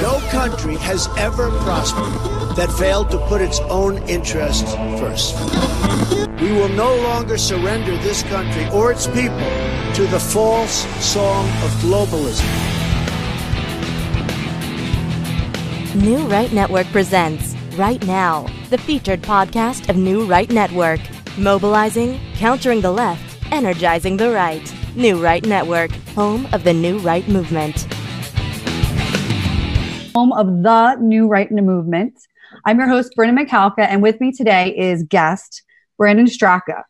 No country has ever prospered that failed to put its own interests first. We will no longer surrender this country or its people to the false song of globalism. New Right Network presents Right Now, the featured podcast of New Right Network. Mobilizing, countering the left, energizing the right. New Right Network, home of the New Right movement. Home of the New Right movement. I'm your host, Brandon McCalca, and with me today is guest Brandon Straka.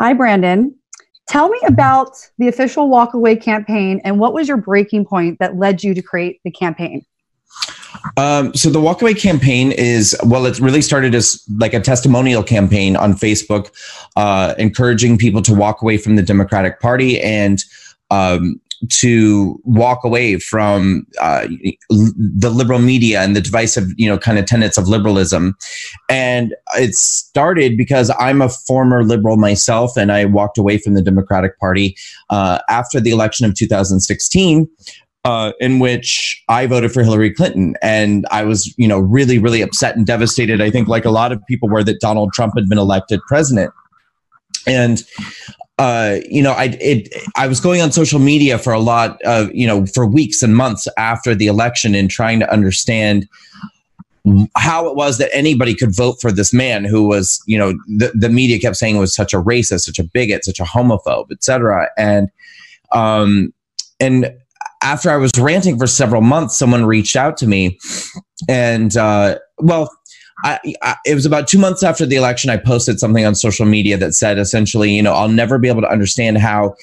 Hi, Brandon. Tell me about the official walkaway campaign and what was your breaking point that led you to create the campaign? Um, so the walkaway campaign is well, it really started as like a testimonial campaign on Facebook, uh, encouraging people to walk away from the Democratic Party and um, to walk away from uh, the liberal media and the divisive, you know, kind of tenets of liberalism. And it started because I'm a former liberal myself, and I walked away from the Democratic Party uh, after the election of 2016 uh, in which I voted for Hillary Clinton, and I was, you know, really, really upset and devastated. I think, like a lot of people, were that Donald Trump had been elected president, and uh, you know, I it I was going on social media for a lot of you know for weeks and months after the election and trying to understand how it was that anybody could vote for this man who was you know the, the media kept saying was such a racist such a bigot such a homophobe etc and um and after I was ranting for several months, someone reached out to me, and uh, well, I, I, it was about two months after the election. I posted something on social media that said essentially, you know, I'll never be able to understand how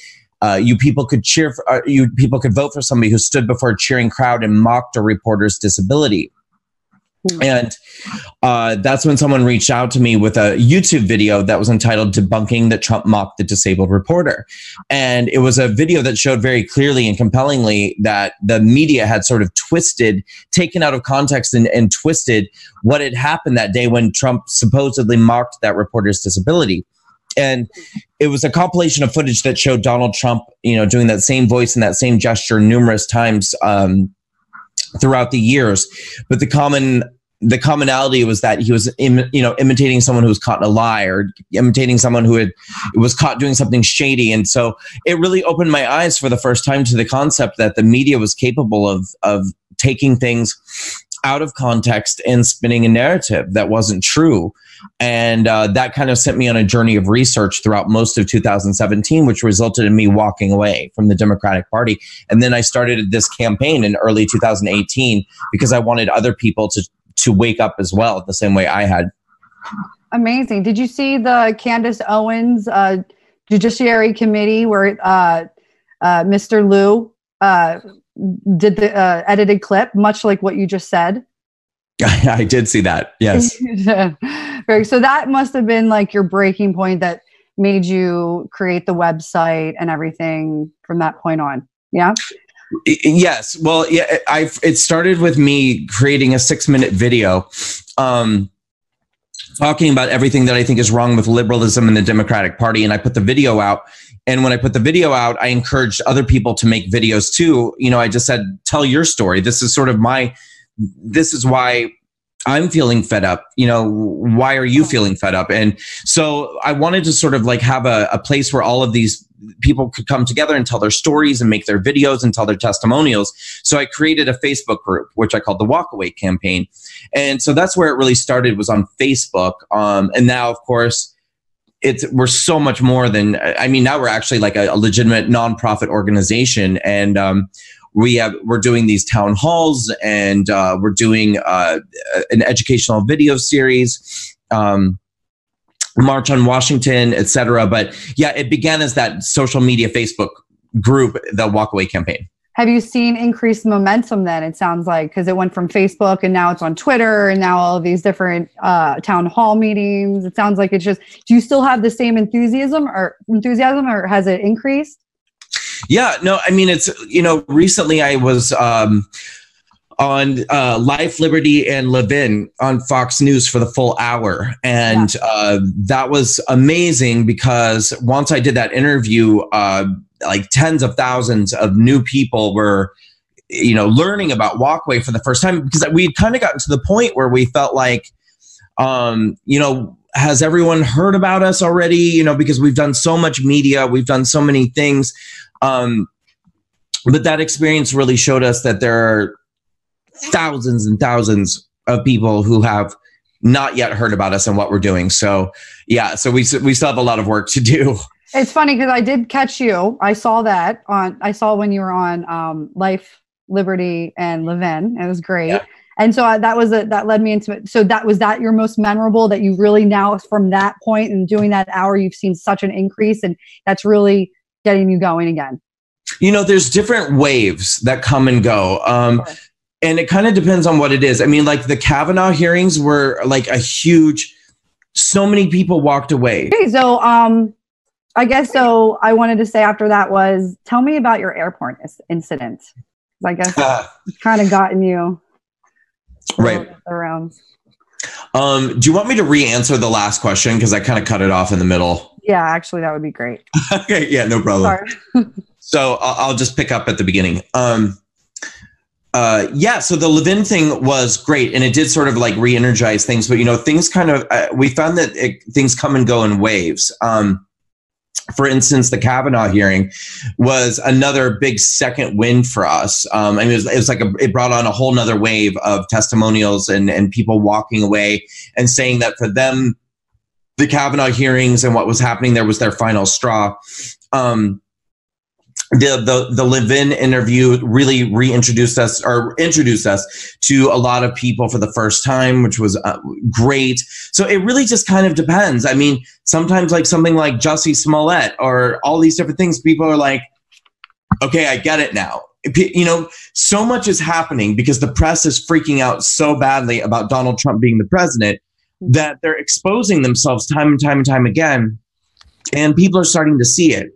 uh, you people could cheer for uh, you people could vote for somebody who stood before a cheering crowd and mocked a reporter's disability. Hmm. And uh, that's when someone reached out to me with a YouTube video that was entitled Debunking that Trump Mocked the Disabled Reporter. And it was a video that showed very clearly and compellingly that the media had sort of twisted, taken out of context and, and twisted what had happened that day when Trump supposedly mocked that reporter's disability. And it was a compilation of footage that showed Donald Trump, you know, doing that same voice and that same gesture numerous times um, throughout the years. But the common the commonality was that he was Im, you know imitating someone who was caught in a lie or imitating someone who had was caught doing something shady and so it really opened my eyes for the first time to the concept that the media was capable of of taking things out of context and spinning a narrative that wasn't true and uh, that kind of sent me on a journey of research throughout most of 2017, which resulted in me walking away from the Democratic Party. And then I started this campaign in early 2018 because I wanted other people to to wake up as well, the same way I had. Amazing. Did you see the Candace Owens uh, Judiciary Committee where uh, uh, Mr. Lieu uh, did the uh, edited clip, much like what you just said? I did see that. Yes. Very. So that must have been like your breaking point that made you create the website and everything from that point on. Yeah. Yes. Well, yeah, I it started with me creating a 6-minute video um talking about everything that I think is wrong with liberalism and the Democratic Party and I put the video out and when I put the video out, I encouraged other people to make videos too. You know, I just said tell your story. This is sort of my this is why I'm feeling fed up. You know, why are you feeling fed up? And so I wanted to sort of like have a, a, place where all of these people could come together and tell their stories and make their videos and tell their testimonials. So I created a Facebook group, which I called the Walkaway Campaign. And so that's where it really started was on Facebook. Um, and now, of course, it's we're so much more than I mean now we're actually like a, a legitimate nonprofit organization and um, we have we're doing these town halls and uh, we're doing uh, an educational video series um, march on washington etc but yeah it began as that social media facebook group the walkaway campaign. Have you seen increased momentum then it sounds like? Because it went from facebook and now it's on twitter and now all of these different uh, town hall meetings. It sounds like it's just do you still have the same enthusiasm or enthusiasm or has it increased yeah, no, I mean, it's, you know, recently I was, um, on uh, Life, Liberty, and Levin on Fox News for the full hour. And yeah. uh, that was amazing because once I did that interview, uh, like tens of thousands of new people were you know learning about walkaway for the first time because we had kind of gotten to the point where we felt like um you know has everyone heard about us already you know because we've done so much media we've done so many things um but that experience really showed us that there are thousands and thousands of people who have not yet heard about us and what we're doing so yeah so we we still have a lot of work to do It's funny because I did catch you. I saw that on. I saw when you were on um, Life, Liberty, and Levin. It was great. Yeah. And so I, that was a, that led me into it. So that was that your most memorable that you really now from that point and doing that hour you've seen such an increase and that's really getting you going again. you know there's different waves that come and go um Sure. and it kind of depends on what it is i mean like the kavanaugh hearings were like a huge so many people walked away Okay, so um, I guess so. I wanted to say after that was tell me about your airport incident. I guess it's kind of gotten you right around. um do you want me to re-answer the last question because i kind of cut it off in the middle Yeah, actually, that would be great. okay yeah no problem So I'll, I'll just pick up at the beginning. Um, uh, yeah, so the Levin thing was great, and it did sort of like re-energize things. But you know, things kind of uh, we found that it, things come and go in waves. Um, for instance, the Kavanaugh hearing was another big second win for us. Um, I mean, it was, it was like a, it brought on a whole nother wave of testimonials and and people walking away and saying that for them, the Kavanaugh hearings and what was happening there was their final straw. Um, the the the Levin interview really reintroduced us or introduced us to a lot of people for the first time, which was uh, great. So it really just kind of depends. I mean, sometimes like something like Jussie Smollett or all these different things, people are like, okay, I get it now. You know, so much is happening because the press is freaking out so badly about Donald Trump being the president that they're exposing themselves time and time and time again, and people are starting to see it.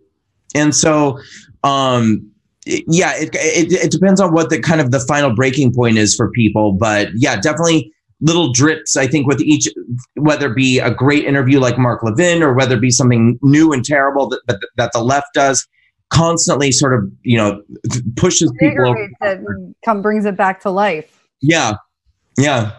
And so um yeah it, it it depends on what the kind of the final breaking point is for people but yeah definitely little drips i think with each whether it be a great interview like mark levin or whether it be something new and terrible that that, that the left does constantly sort of you know pushes people it come brings it back to life. yeah yeah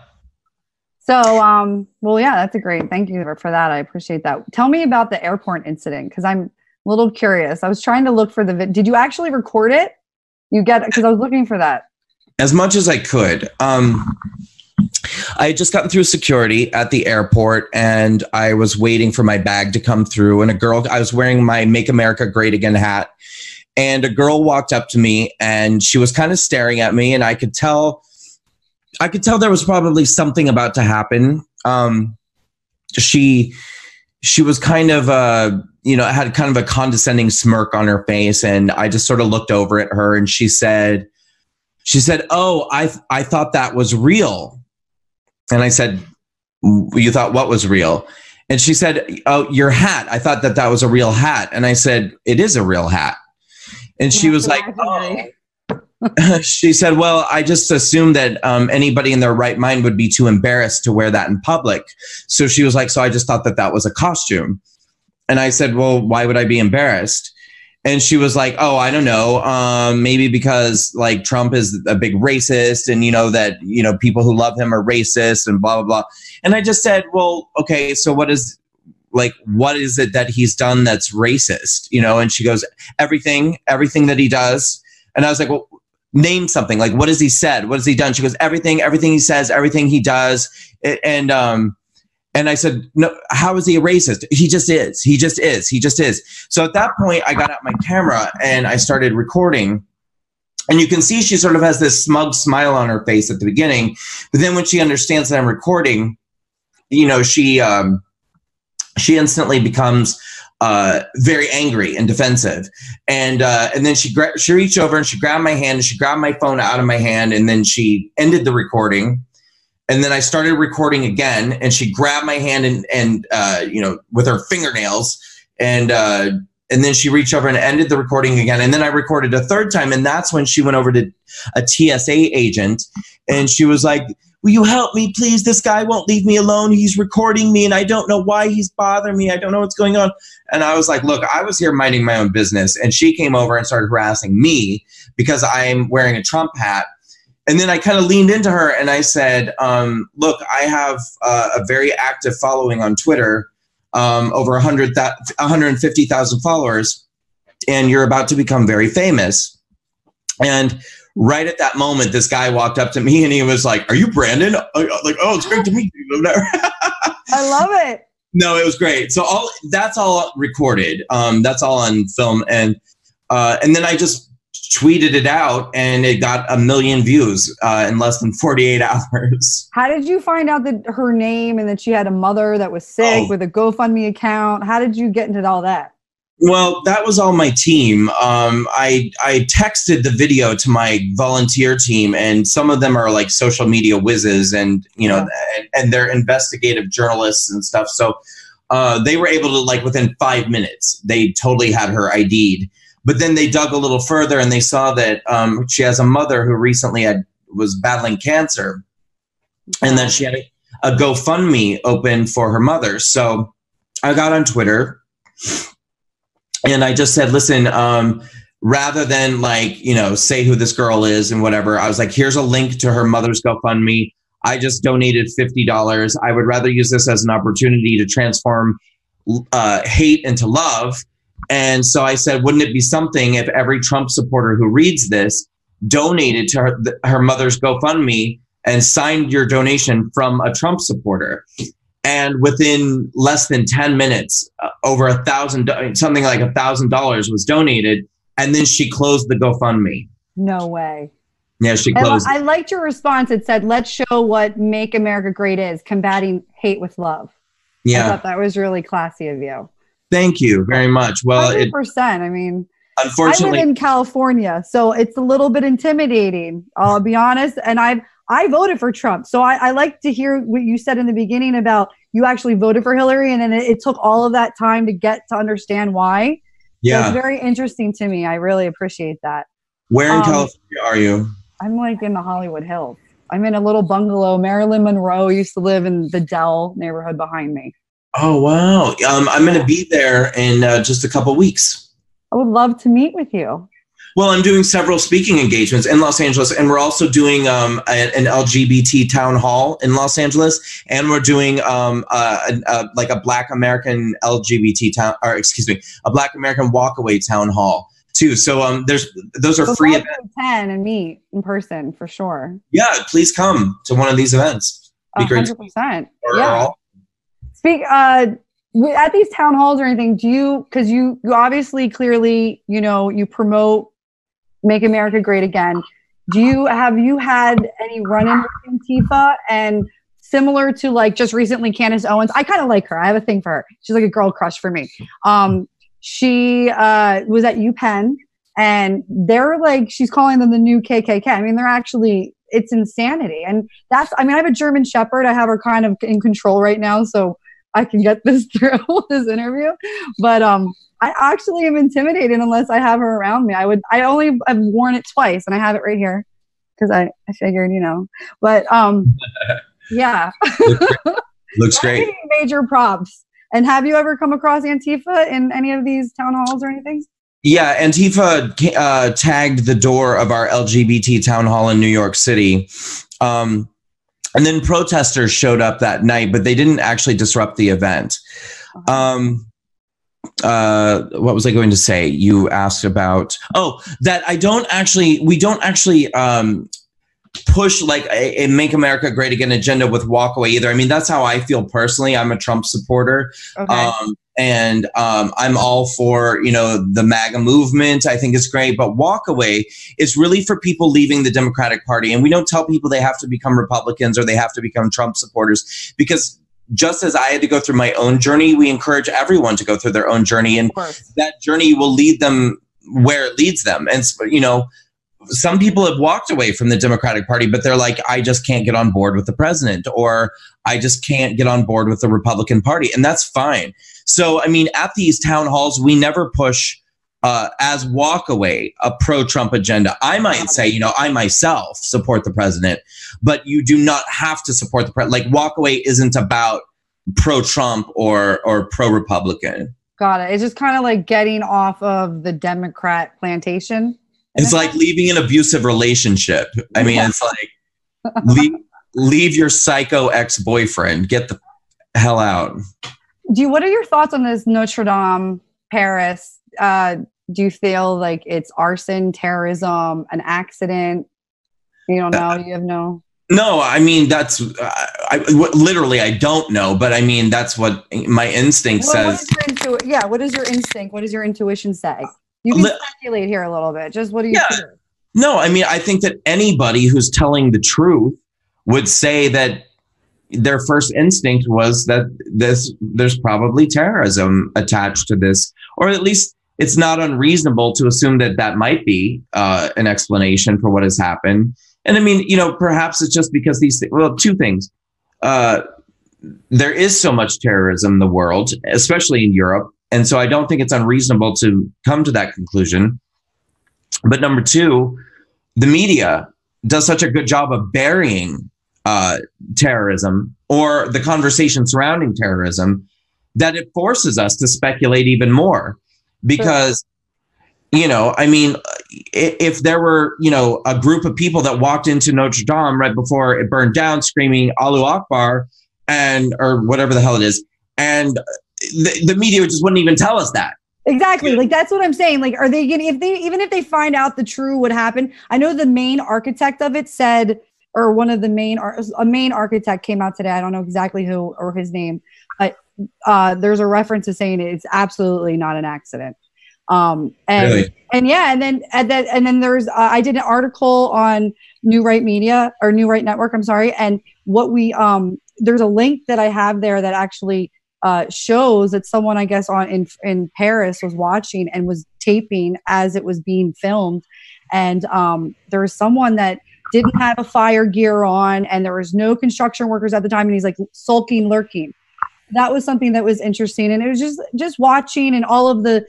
So, um, well, yeah, that's a great. Thank you for that. I appreciate that. Tell me about the airport incident because I'm a little curious. I was trying to look for the. vid- Did you actually record it? You get because I was looking for that. as much as I could. Um, I had just gotten through security at the airport and I was waiting for my bag to come through. And a girl, I was wearing my Make America Great Again hat. And a girl walked up to me and she was kind of staring at me. And I could tell, I could tell there was probably something about to happen. Um, she, she was kind of, uh, you know, it had kind of a condescending smirk on her face. And I just sort of looked over at her and she said, she said, "Oh, I I thought that was real." And I said, "You thought what was real?" And she said, "Oh, your hat. I thought that that was a real hat." And I said, "It is a real hat." And she was like, "Oh." she said, "Well, I just assumed that um, anybody in their right mind would be too embarrassed to wear that in public." So she was like, "So I just thought that that was a costume." And I said, "Well, why would I be embarrassed?" and she was like oh i don't know um, maybe because like trump is a big racist and you know that you know people who love him are racist and blah blah blah. And i just said well okay so what is like what is it that he's done that's racist? You know and she goes everything everything that he does. And i was like well name something like what has he said? What has he done? She goes everything everything he says everything he does. And um and I said, no, how is he a racist? He just is. He just is. He just is. So at that point, I got out my camera and I started recording. And you can see she sort of has this smug smile on her face at the beginning. But then when she understands that I'm recording, you know, she um, she instantly becomes uh, very angry and defensive. And uh, and then she gra- she reached over and she grabbed my hand and she grabbed my phone out of my hand and then she ended the recording and then I started recording again, and she grabbed my hand and and uh, you know with her fingernails, and uh, and then she reached over and ended the recording again, and then I recorded a third time, and that's when she went over to a TSA agent, and she was like, will you help me, please? This guy won't leave me alone. He's recording me, and I don't know why he's bothering me. I don't know what's going on. And I was like, look, I was here minding my own business, and she came over and started harassing me because I'm wearing a Trump hat. And then I kind of leaned into her and I said, um, look, I have uh, a very active following on Twitter, um, over 100, 150,000 followers, and you're about to become very famous. And right at that moment, this guy walked up to me and he was like, "Are you Brandon?" Like, "Oh, it's great to meet you." I love it. No, it was great. So all that's all recorded. Um, that's all on film, and uh, and then I just tweeted it out, and it got a million views uh, in less than forty eight hours. How did you find out that her name and that she had a mother that was sick oh. with a GoFundMe account? How did you get into all that? Well, that was all my team. Um, I I texted the video to my volunteer team, and some of them are like social media whizzes, and you know, yeah. and, and, they're investigative journalists and stuff. So uh, they were able to like within five minutes, they totally had her ID'd. But then they dug a little further, and they saw that um, she has a mother who recently had was battling cancer, and that she had a, a GoFundMe open for her mother. So I got on Twitter and I just said, listen, um, rather than like, you know, say who this girl is and whatever, I was like, here's a link to her mother's GoFundMe. I just donated $50. I would rather use this as an opportunity to transform uh, hate into love. And so I said, wouldn't it be something if every Trump supporter who reads this donated to her, her mother's GoFundMe and signed your donation from a Trump supporter? and within less than 10 minutes uh, over a thousand something like a thousand dollars was donated. And then she closed the gofundme. No way. Yeah she closed I, I liked your response. It said let's show what make america great is combating hate with love. Yeah. i thought that was really classy of you thank you very much well 100% it, i mean unfortunately i live in california so it's a little bit intimidating i'll be honest and i've I voted for Trump. So I, I, like to hear what you said in the beginning about you actually voted for Hillary and then it, it took all of that time to get to understand why. Yeah. it's very interesting to me. I really appreciate that. Where in um, California are you? I'm like in the Hollywood Hills. I'm in a little bungalow. Marilyn Monroe used to live in the Dell neighborhood behind me. Oh, wow. Um, I'm going to be there in uh, just a couple weeks. I would love to meet with you. Well, I'm doing several speaking engagements in Los Angeles, and we're also doing um, an, an, LGBT town hall in Los Angeles, and we're doing um, a, a, like a Black American LGBT town, or excuse me, a Black American walkaway town hall too. So um, there's those are free events. Ten and meet in person for sure. Yeah, please come to one of these events. hundred percent. Yeah. Speak. Uh, at these town halls or anything, do you? Because you, you obviously clearly, you know, you promote Make America Great Again. Do you have you had any run-in with Antifa and similar to like just recently Candace Owens? I kind of like her. I have a thing for her. She's like a girl crush for me. Um, she uh, was at UPenn and they're like she's calling them the new KKK. I mean, they're actually it's insanity. And that's I mean, I have a German Shepherd. I have her kind of in control right now, so I can get this through this interview. But um, I actually am intimidated unless I have her around me. I would. I only have worn it twice, and I have it right here because I I figured you know. But um, yeah, looks great. Major props. And have you ever come across Antifa in any of these town halls or anything? Yeah, Antifa uh, tagged the door of our LGBT town hall in New York City. Um, and then protesters showed up that night, but they didn't actually disrupt the event. Uh-huh. Um, uh, what was I going to say? You asked about oh that I don't actually we don't actually um, push like a, a, make America great again agenda with walkaway either. I mean that's how I feel personally. I'm a Trump supporter. Okay. Um, and um, I'm all for you know the MAGA movement. I think it's great, but walkaway is really for people leaving the Democratic Party, and we don't tell people they have to become Republicans or they have to become Trump supporters because just as I had to go through my own journey, we encourage everyone to go through their own journey, and that journey will lead them where it leads them. And you know, some people have walked away from the Democratic Party, but they're like, I just can't get on board with the president, or I just can't get on board with the Republican Party, and that's fine. So, I mean, at these town halls, we never push uh, as walkaway a pro-Trump agenda. I might say, you know, I myself support the president, but you do not have to support the president. Like walkaway isn't about pro-Trump or or pro-Republican. Got it. It's just kind of like getting off of the Democrat plantation. It's like leaving an abusive relationship. I mean, it's like leave, leave your psycho ex-boyfriend. Get the hell out. Do you, what are your thoughts on this Notre Dame Paris? Uh, do you feel like it's arson, terrorism, an accident? You don't know. You have no. No, I mean that's I, literally I don't know, but I mean that's what my instinct well, says. What intu- yeah, what is your instinct? What does your intuition say? You can speculate here a little bit. Just what do you? Yeah. No, I mean I think that anybody who's telling the truth would say that their first instinct was that this there's probably terrorism attached to this, or at least it's not unreasonable to assume that that might be uh, an explanation for what has happened. And I mean, you know, perhaps it's just because these th- well, two things. Uh, there is so much terrorism in the world, especially in Europe, and so I don't think it's unreasonable to come to that conclusion. But number two, the media does such a good job of burying uh, terrorism or the conversation surrounding terrorism that it forces us to speculate even more because you know i mean if there were you know a group of people that walked into notre dame right before it burned down screaming allahu akbar and or whatever the hell it is and the, the media just wouldn't even tell us that Exactly. Like that's what I'm saying. Like, are they gonna if they even if they find out the true what happened? I know the main architect of it said or one of the main a main architect came out today. I don't know exactly who or his name, but uh, there's a reference to saying it's absolutely not an accident. Um, and really? and yeah, and then and then and then there's uh, I did an article on New Right Media or New Right Network. I'm sorry, and what we um there's a link that I have there that actually uh, shows that someone I guess on in in Paris was watching and was taping as it was being filmed, and um, there was someone that didn't have a fire gear on, and there was no construction workers at the time, and he's like sulking, lurking. That was something that was interesting, and it was just just watching and all of the,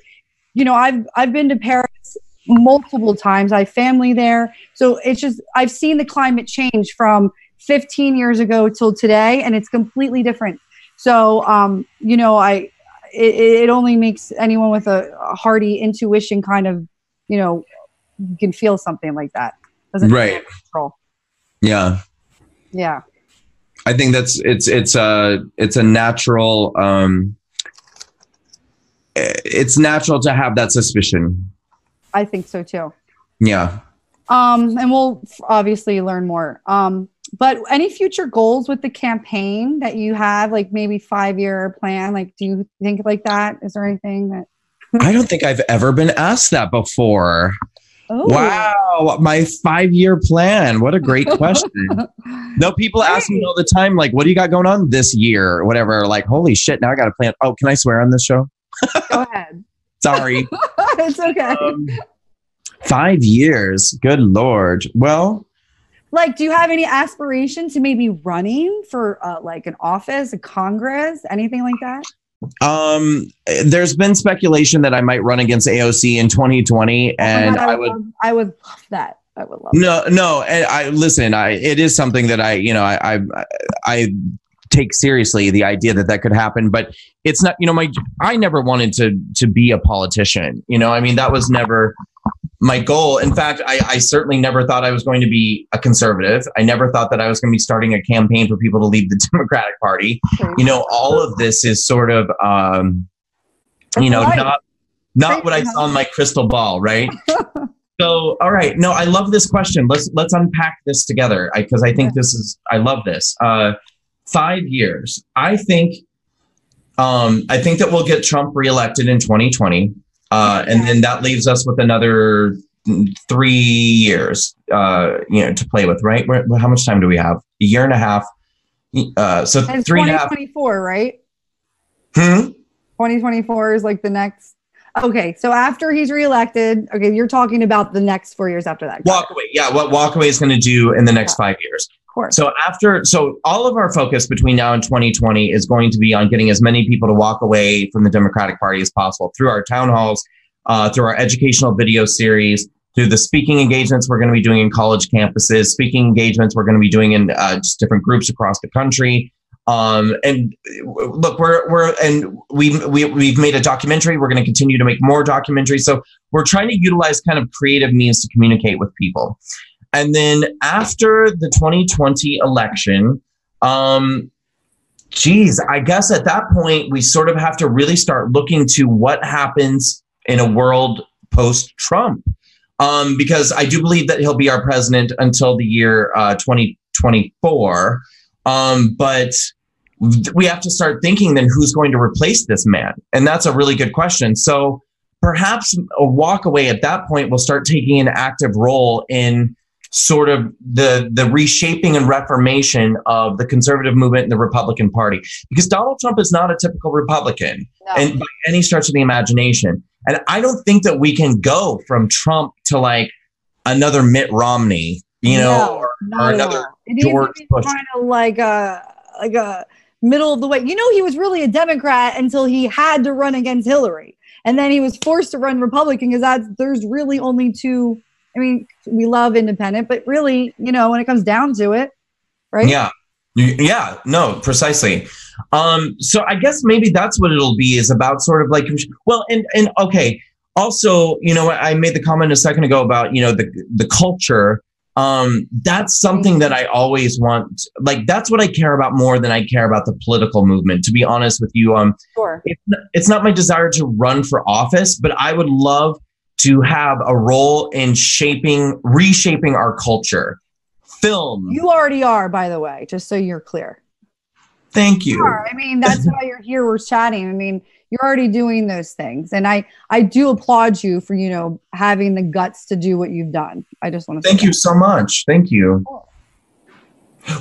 you know, I've I've been to Paris multiple times. I have family there, so it's just I've seen the climate change from 15 years ago till today, and it's completely different. So, um, you know, I it, it only makes anyone with a, a hearty intuition kind of, you know, you can feel something like that doesn't right control. Yeah. Yeah. I think that's it's it's a it's a natural um it's natural to have that suspicion. I think so too. Yeah. Um and we'll obviously learn more. Um but any future goals with the campaign that you have like maybe 5 year plan like do you think like that is there anything that I don't think I've ever been asked that before. Oh. Wow, my five year plan. What a great question. no, people ask me all the time, like, what do you got going on this year or whatever? Like, holy shit, now I got a plan. Oh, can I swear on this show? Go ahead. Sorry. it's okay. Um, five years. Good Lord. Well, like, do you have any aspiration to maybe running for uh, like an office, a Congress, anything like that? Um, there's been speculation that I might run against AOC in 2020, and I, I, would, love, I would love that. I would love. No, that. no. I listen. I it is something that I, you know, I, I, I take seriously the idea that that could happen, but it's not. You know, my I never wanted to to be a politician. You know, I mean, that was never my goal. In fact, I, I, certainly never thought I was going to be a conservative. I never thought that I was going to be starting a campaign for people to leave the Democratic Party. You know, all of this is sort of, um, you know, not not what I saw in my crystal ball, right? so, all right, no, I love this question. Let's let's unpack this together because I, I, think this is I love this. Uh, five years, I think. Um, I think that we'll get Trump reelected in 2020. Uh, and then that leaves us with another three years, uh, you know, to play with, right? how much time do we have? A year and a half. Uh, so and three and a half. 2024, right? Hmm. 2024 is like the next. Okay, so after he's reelected, okay, you're talking about the next four years after that. Walk away, yeah. What walk away is going to do in the next yeah. five years? Course. So after, so all of our focus between now and 2020 is going to be on getting as many people to walk away from the Democratic Party as possible through our town halls, uh, through our educational video series, through the speaking engagements we're going to be doing in college campuses, speaking engagements we're going to be doing in uh, just different groups across the country. Um, and look, we're we're and we, we we've made a documentary. We're going to continue to make more documentaries. So we're trying to utilize kind of creative means to communicate with people. And then after the 2020 election, um, geez, I guess at that point we sort of have to really start looking to what happens in a world post Trump. Um, because I do believe that he'll be our president until the year uh, 2024. Um, but we have to start thinking then who's going to replace this man? And that's a really good question. So perhaps a walk away at that point will start taking an active role in sort of the the reshaping and reformation of the conservative movement and the Republican Party. Because Donald Trump is not a typical Republican no. and by any stretch of the imagination. And I don't think that we can go from Trump to like another Mitt Romney, you know, no, or, or another George Bush. Kind of like a like a middle of the way. You know, he was really a Democrat until he had to run against Hillary, and then he was forced to run Republican because that's there's really only two. I mean, we love independent, but really, you know, when it comes down to it, right? Yeah, yeah, no, precisely. Um, so I guess maybe that's what it'll be is about sort of like well, and and okay. Also, you know, I made the comment a second ago about you know the the culture um, that's something that I always want. Like that's what I care about more than I care about the political movement. To be honest with you, um, sure. it's, it's not my desire to run for office, but I would love to have a role in shaping, reshaping our culture. Film. You already are, by the way, just so you're clear. Thank you. I mean, that's why you're here. We're chatting. I mean, you're already doing those things and i i do applaud you for you know having the guts to do what you've done i just want to thank you that. so much thank you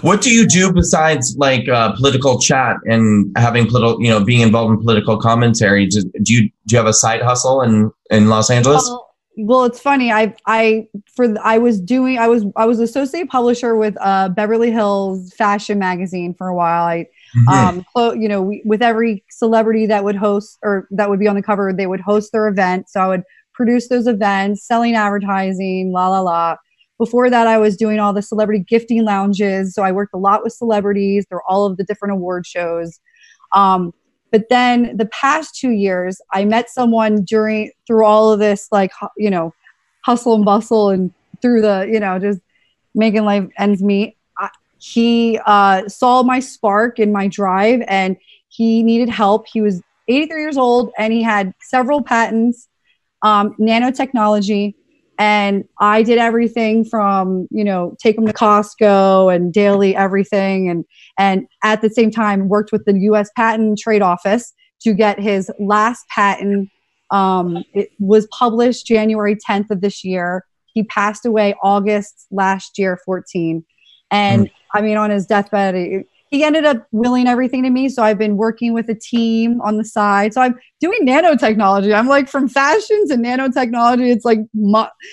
what do you do besides like uh, political chat and having political you know being involved in political commentary do, do you do you have a side hustle in in los angeles well, well it's funny i i for i was doing i was i was associate publisher with uh beverly hills fashion magazine for a while i Mm-hmm. Um, you know, we, with every celebrity that would host or that would be on the cover, they would host their event. So I would produce those events, selling advertising, la la la. Before that, I was doing all the celebrity gifting lounges. So I worked a lot with celebrities through all of the different award shows. Um, but then the past two years, I met someone during through all of this, like you know, hustle and bustle, and through the you know just making life ends meet he uh, saw my spark in my drive and he needed help. He was 83 years old and he had several patents, um, nanotechnology. And I did everything from, you know, take him to Costco and daily everything. And, and at the same time, worked with the US Patent Trade Office to get his last patent. Um, it was published January 10th of this year. He passed away August last year, 14. And mm. I mean, on his deathbed, he, he ended up willing everything to me. So I've been working with a team on the side. So I'm doing nanotechnology. I'm like from fashion to nanotechnology. It's like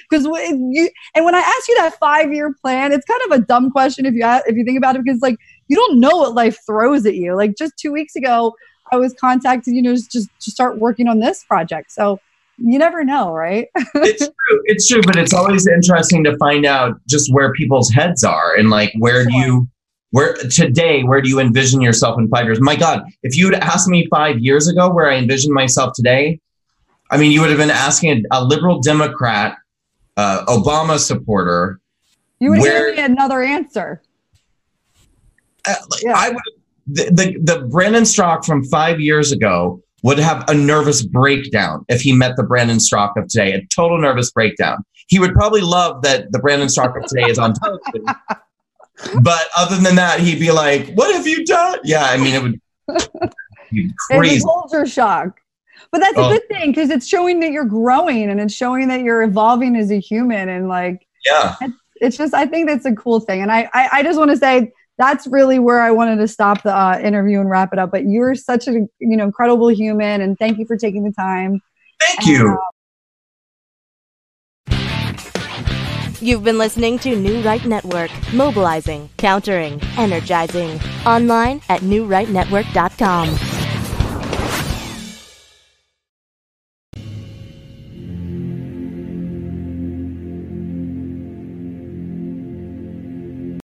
because you and when I ask you that five year plan, it's kind of a dumb question if you ask, if you think about it because like you don't know what life throws at you. Like just two weeks ago, I was contacted, you know, just just to start working on this project. So you never know, right? it's true. It's true, but it's always interesting to find out just where people's heads are and like where sure. do you where today where do you envision yourself in five years my god if you'd asked me five years ago where i envision myself today i mean you would have been asking a, a liberal democrat uh, obama supporter you would where, give me another answer uh, yeah. i would the, the, the brandon straka from five years ago would have a nervous breakdown if he met the Brandon Straka of today, a total nervous breakdown. He would probably love that the Brandon Straka of today is on television. But other than that, he'd be like, "What have you done?" Yeah, I mean, it would be crazy. It's a culture shock. But that's a oh. good thing because it's showing that you're growing and it's showing that you're evolving as a human and like yeah, it's, it's just I think that's a cool thing. And I I, I just want to say that's really where I wanted to stop the uh, interview and wrap it up. But you're such a you know incredible human, and thank you for taking the time. Thank and, you. Uh, You've been listening to New Right Network, mobilizing, countering, energizing. Online at newrightnetwork.com.